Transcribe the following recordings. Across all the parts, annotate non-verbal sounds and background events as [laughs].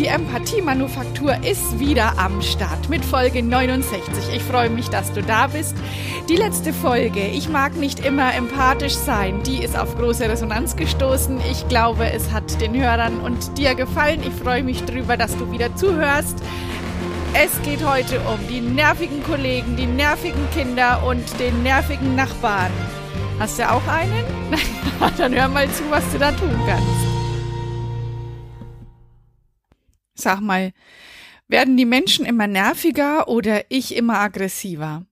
Die Empathie-Manufaktur ist wieder am Start mit Folge 69. Ich freue mich, dass du da bist. Die letzte Folge, ich mag nicht immer empathisch sein, die ist auf große Resonanz gestoßen. Ich glaube, es hat den Hörern und dir gefallen. Ich freue mich drüber, dass du wieder zuhörst. Es geht heute um die nervigen Kollegen, die nervigen Kinder und den nervigen Nachbarn. Hast du auch einen? [laughs] Dann hör mal zu, was du da tun kannst. Sag mal, werden die Menschen immer nerviger oder ich immer aggressiver?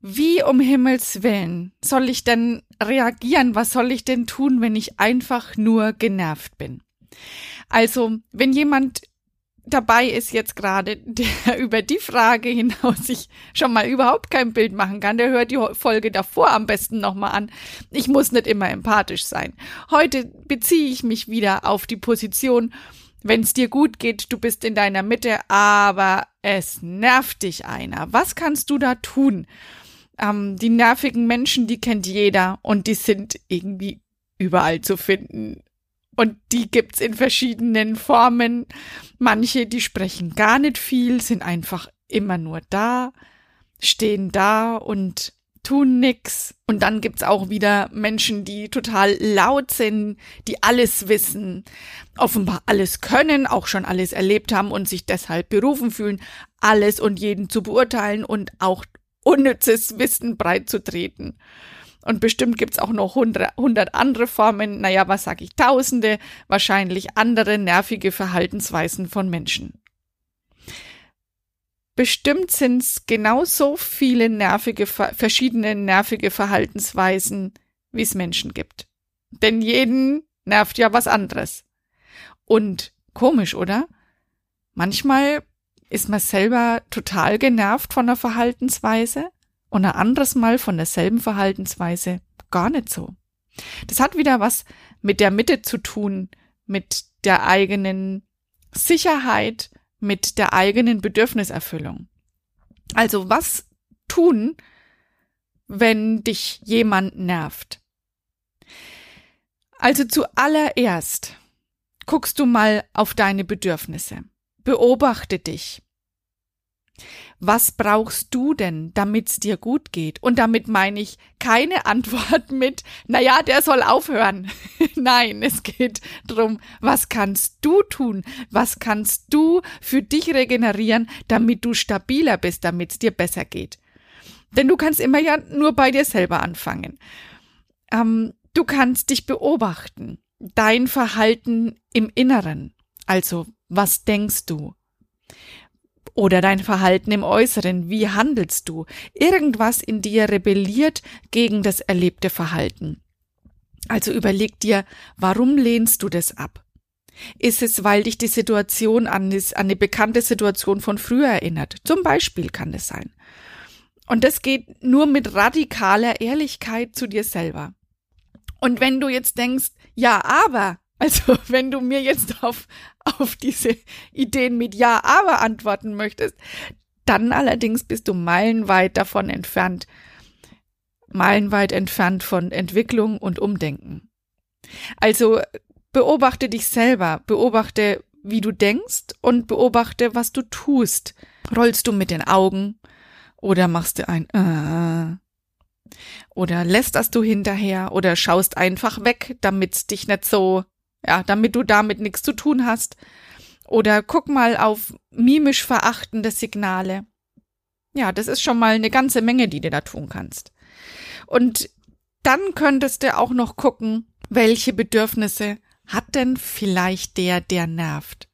Wie um Himmels willen soll ich denn reagieren? Was soll ich denn tun, wenn ich einfach nur genervt bin? Also, wenn jemand dabei ist jetzt gerade, [laughs] der über die Frage hinaus sich schon mal überhaupt kein Bild machen kann, der hört die Folge davor am besten nochmal an. Ich muss nicht immer empathisch sein. Heute beziehe ich mich wieder auf die Position, wenn es dir gut geht, du bist in deiner Mitte, aber es nervt dich einer. Was kannst du da tun? Ähm, die nervigen Menschen, die kennt jeder und die sind irgendwie überall zu finden. Und die gibt's in verschiedenen Formen. Manche, die sprechen gar nicht viel, sind einfach immer nur da, stehen da und tun nix. Und dann gibt's auch wieder Menschen, die total laut sind, die alles wissen, offenbar alles können, auch schon alles erlebt haben und sich deshalb berufen fühlen, alles und jeden zu beurteilen und auch unnützes Wissen breit zu treten. Und bestimmt gibt's auch noch hundert andere Formen, naja, was sag ich, tausende, wahrscheinlich andere nervige Verhaltensweisen von Menschen. Bestimmt sind es genauso viele nervige, verschiedene nervige Verhaltensweisen, wie es Menschen gibt. Denn jeden nervt ja was anderes. Und komisch, oder? Manchmal ist man selber total genervt von der Verhaltensweise und ein anderes Mal von derselben Verhaltensweise gar nicht so. Das hat wieder was mit der Mitte zu tun, mit der eigenen Sicherheit, mit der eigenen Bedürfniserfüllung. Also was tun, wenn dich jemand nervt? Also zuallererst guckst du mal auf deine Bedürfnisse. Beobachte dich. Was brauchst du denn, damit's dir gut geht? Und damit meine ich keine [laughs] Antwort mit, na ja, der soll aufhören. [laughs] Nein, es geht drum, was kannst du tun? Was kannst du für dich regenerieren, damit du stabiler bist, damit's dir besser geht? Denn du kannst immer ja nur bei dir selber anfangen. Ähm, du kannst dich beobachten, dein Verhalten im Inneren. Also, was denkst du? Oder dein Verhalten im Äußeren, wie handelst du? Irgendwas in dir rebelliert gegen das erlebte Verhalten. Also überleg dir, warum lehnst du das ab? Ist es, weil dich die Situation an, eine bekannte Situation von früher erinnert? Zum Beispiel kann es sein. Und das geht nur mit radikaler Ehrlichkeit zu dir selber. Und wenn du jetzt denkst, ja, aber, also [laughs] wenn du mir jetzt auf, auf diese Ideen mit Ja, aber antworten möchtest, dann allerdings bist du meilenweit davon entfernt, meilenweit entfernt von Entwicklung und Umdenken. Also beobachte dich selber, beobachte, wie du denkst und beobachte, was du tust. Rollst du mit den Augen oder machst du ein äh, oder lässt du hinterher oder schaust einfach weg, damit's dich nicht so ja, damit du damit nichts zu tun hast. Oder guck mal auf mimisch verachtende Signale. Ja, das ist schon mal eine ganze Menge, die du da tun kannst. Und dann könntest du auch noch gucken, welche Bedürfnisse hat denn vielleicht der, der nervt?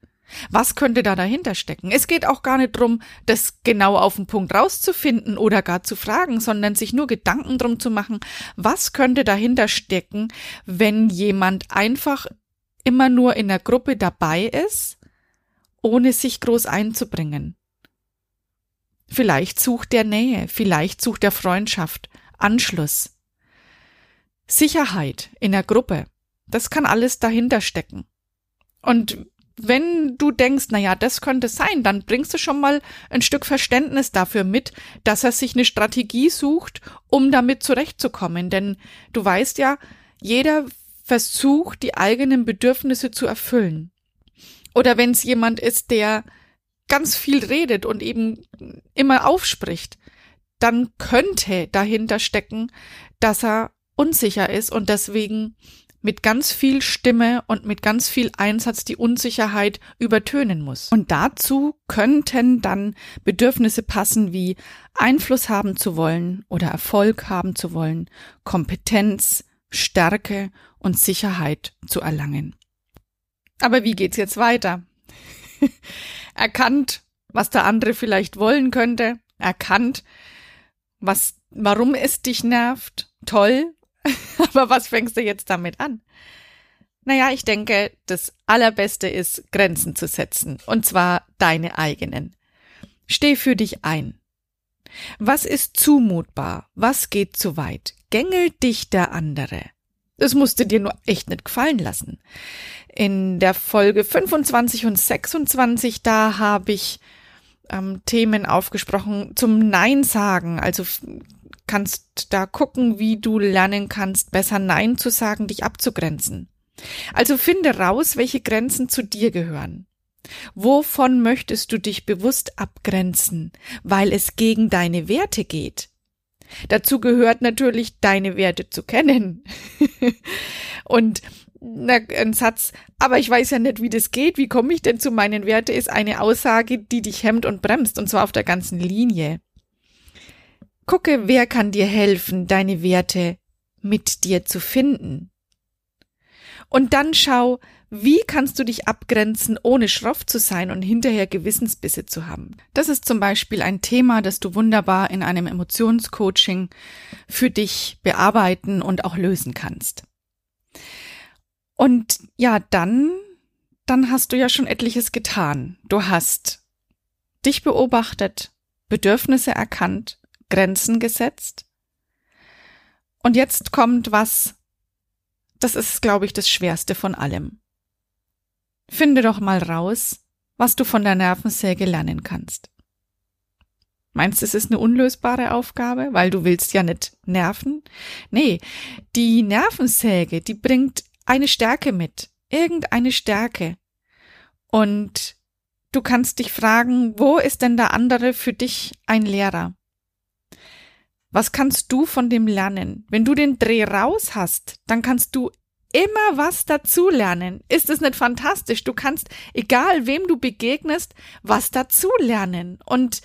Was könnte da dahinter stecken? Es geht auch gar nicht drum, das genau auf den Punkt rauszufinden oder gar zu fragen, sondern sich nur Gedanken drum zu machen, was könnte dahinter stecken, wenn jemand einfach immer nur in der Gruppe dabei ist, ohne sich groß einzubringen. Vielleicht sucht er Nähe, vielleicht sucht er Freundschaft, Anschluss, Sicherheit in der Gruppe. Das kann alles dahinter stecken. Und wenn du denkst, na ja, das könnte sein, dann bringst du schon mal ein Stück Verständnis dafür mit, dass er sich eine Strategie sucht, um damit zurechtzukommen. Denn du weißt ja, jeder versucht, die eigenen Bedürfnisse zu erfüllen. Oder wenn es jemand ist, der ganz viel redet und eben immer aufspricht, dann könnte dahinter stecken, dass er unsicher ist und deswegen mit ganz viel Stimme und mit ganz viel Einsatz die Unsicherheit übertönen muss. Und dazu könnten dann Bedürfnisse passen wie Einfluss haben zu wollen oder Erfolg haben zu wollen, Kompetenz, Stärke und Sicherheit zu erlangen. Aber wie geht's jetzt weiter? [laughs] erkannt, was der andere vielleicht wollen könnte, erkannt, was, warum es dich nervt, toll, [laughs] aber was fängst du jetzt damit an? Naja, ich denke, das Allerbeste ist, Grenzen zu setzen, und zwar deine eigenen. Steh für dich ein. Was ist zumutbar? Was geht zu weit? Gängelt dich der andere? Das musst du dir nur echt nicht gefallen lassen. In der Folge 25 und 26, da habe ich ähm, Themen aufgesprochen zum Nein sagen. Also kannst da gucken, wie du lernen kannst, besser Nein zu sagen, dich abzugrenzen. Also finde raus, welche Grenzen zu dir gehören. Wovon möchtest du dich bewusst abgrenzen, weil es gegen deine Werte geht? Dazu gehört natürlich, deine Werte zu kennen. [laughs] Und na, ein Satz, aber ich weiß ja nicht, wie das geht, wie komme ich denn zu meinen Werten, ist eine Aussage, die dich hemmt und bremst, und zwar auf der ganzen Linie. Gucke, wer kann dir helfen, deine Werte mit dir zu finden. Und dann schau, wie kannst du dich abgrenzen, ohne schroff zu sein und hinterher Gewissensbisse zu haben? Das ist zum Beispiel ein Thema, das du wunderbar in einem Emotionscoaching für dich bearbeiten und auch lösen kannst. Und ja, dann, dann hast du ja schon etliches getan. Du hast dich beobachtet, Bedürfnisse erkannt, Grenzen gesetzt. Und jetzt kommt was, das ist, glaube ich, das Schwerste von allem. Finde doch mal raus, was du von der Nervensäge lernen kannst. Meinst du, es ist eine unlösbare Aufgabe, weil du willst ja nicht nerven? Nee, die Nervensäge, die bringt eine Stärke mit, irgendeine Stärke. Und du kannst dich fragen, wo ist denn der andere für dich ein Lehrer? Was kannst du von dem lernen? Wenn du den Dreh raus hast, dann kannst du immer was dazulernen. Ist es nicht fantastisch? Du kannst, egal wem du begegnest, was dazulernen und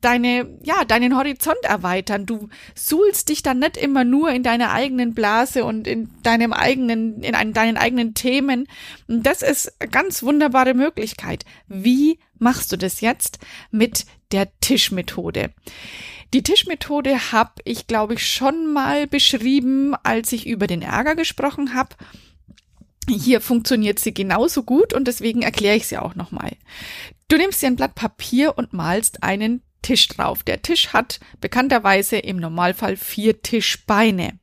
deine, ja, deinen Horizont erweitern. Du suhlst dich dann nicht immer nur in deiner eigenen Blase und in deinem eigenen, in ein, deinen eigenen Themen. Das ist eine ganz wunderbare Möglichkeit. Wie machst du das jetzt mit der Tischmethode? Die Tischmethode habe ich, glaube ich, schon mal beschrieben, als ich über den Ärger gesprochen habe. Hier funktioniert sie genauso gut und deswegen erkläre ich sie auch nochmal. Du nimmst dir ein Blatt Papier und malst einen Tisch drauf. Der Tisch hat bekannterweise im Normalfall vier Tischbeine.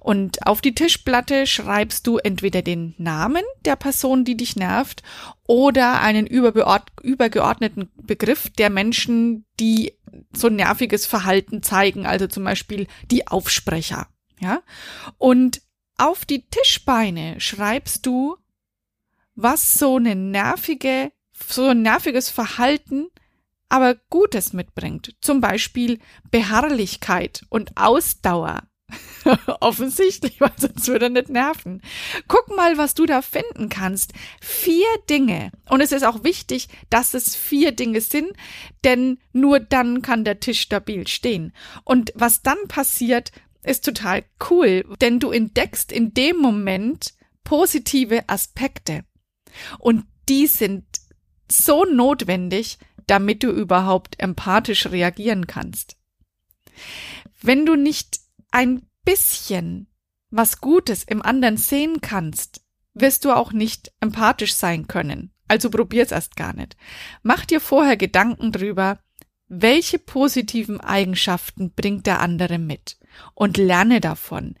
Und auf die Tischplatte schreibst du entweder den Namen der Person, die dich nervt, oder einen übergeordneten Begriff der Menschen, die so nerviges Verhalten zeigen, also zum Beispiel die Aufsprecher. Ja? Und auf die Tischbeine schreibst du, was so eine nervige, so ein nerviges Verhalten aber Gutes mitbringt, zum Beispiel Beharrlichkeit und Ausdauer. [laughs] Offensichtlich, weil sonst würde er nicht nerven. Guck mal, was du da finden kannst. Vier Dinge. Und es ist auch wichtig, dass es vier Dinge sind, denn nur dann kann der Tisch stabil stehen. Und was dann passiert, ist total cool, denn du entdeckst in dem Moment positive Aspekte. Und die sind so notwendig, damit du überhaupt empathisch reagieren kannst. Wenn du nicht ein bisschen was Gutes im anderen sehen kannst, wirst du auch nicht empathisch sein können. Also probier's erst gar nicht. Mach dir vorher Gedanken drüber, welche positiven Eigenschaften bringt der andere mit und lerne davon.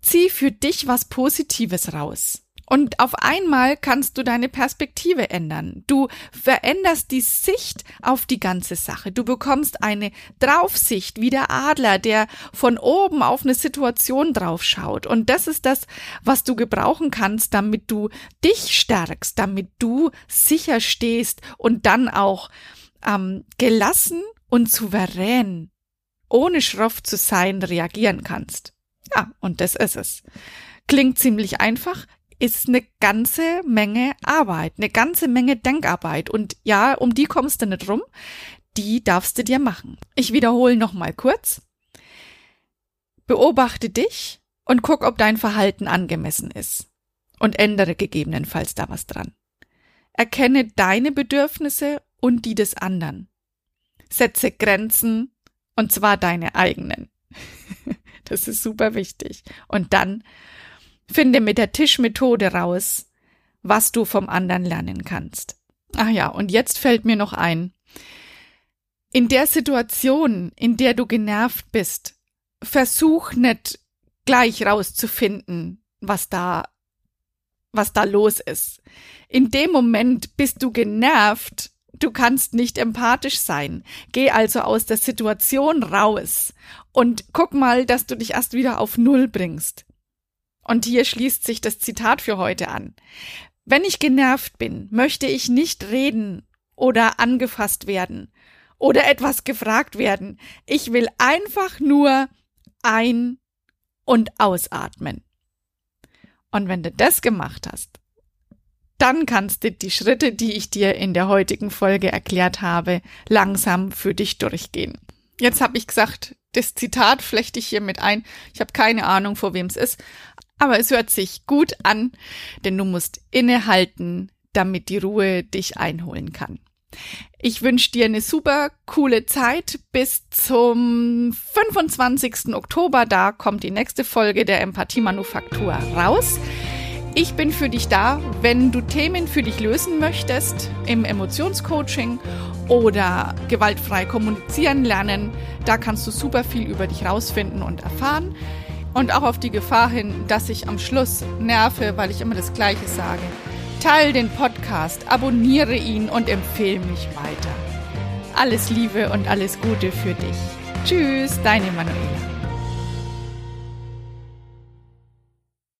Zieh für dich was Positives raus Und auf einmal kannst du deine Perspektive ändern. Du veränderst die Sicht auf die ganze Sache. Du bekommst eine Draufsicht wie der Adler, der von oben auf eine Situation draufschaut. Und das ist das, was du gebrauchen kannst, damit du dich stärkst, damit du sicher stehst und dann auch ähm, gelassen und souverän, ohne schroff zu sein, reagieren kannst. Ja, und das ist es. Klingt ziemlich einfach, ist eine ganze Menge Arbeit, eine ganze Menge Denkarbeit. Und ja, um die kommst du nicht rum. Die darfst du dir machen. Ich wiederhole noch mal kurz. Beobachte dich und guck, ob dein Verhalten angemessen ist. Und ändere gegebenenfalls da was dran. Erkenne deine Bedürfnisse und die des anderen. Setze Grenzen, und zwar deine eigenen. [laughs] das ist super wichtig. Und dann Finde mit der Tischmethode raus, was du vom anderen lernen kannst. Ach ja, und jetzt fällt mir noch ein. In der Situation, in der du genervt bist, versuch nicht gleich rauszufinden, was da, was da los ist. In dem Moment bist du genervt, du kannst nicht empathisch sein. Geh also aus der Situation raus und guck mal, dass du dich erst wieder auf Null bringst. Und hier schließt sich das Zitat für heute an. Wenn ich genervt bin, möchte ich nicht reden oder angefasst werden oder etwas gefragt werden. Ich will einfach nur ein- und ausatmen. Und wenn du das gemacht hast, dann kannst du die Schritte, die ich dir in der heutigen Folge erklärt habe, langsam für dich durchgehen. Jetzt habe ich gesagt, das Zitat flechte ich hier mit ein. Ich habe keine Ahnung, vor wem es ist, aber es hört sich gut an, denn du musst innehalten, damit die Ruhe dich einholen kann. Ich wünsche dir eine super coole Zeit bis zum 25. Oktober. Da kommt die nächste Folge der Empathie Manufaktur raus. Ich bin für dich da, wenn du Themen für dich lösen möchtest im Emotionscoaching oder gewaltfrei kommunizieren lernen. Da kannst du super viel über dich rausfinden und erfahren und auch auf die Gefahr hin, dass ich am Schluss nerve, weil ich immer das Gleiche sage. Teil den Podcast, abonniere ihn und empfehle mich weiter. Alles Liebe und alles Gute für dich. Tschüss, deine Manuela.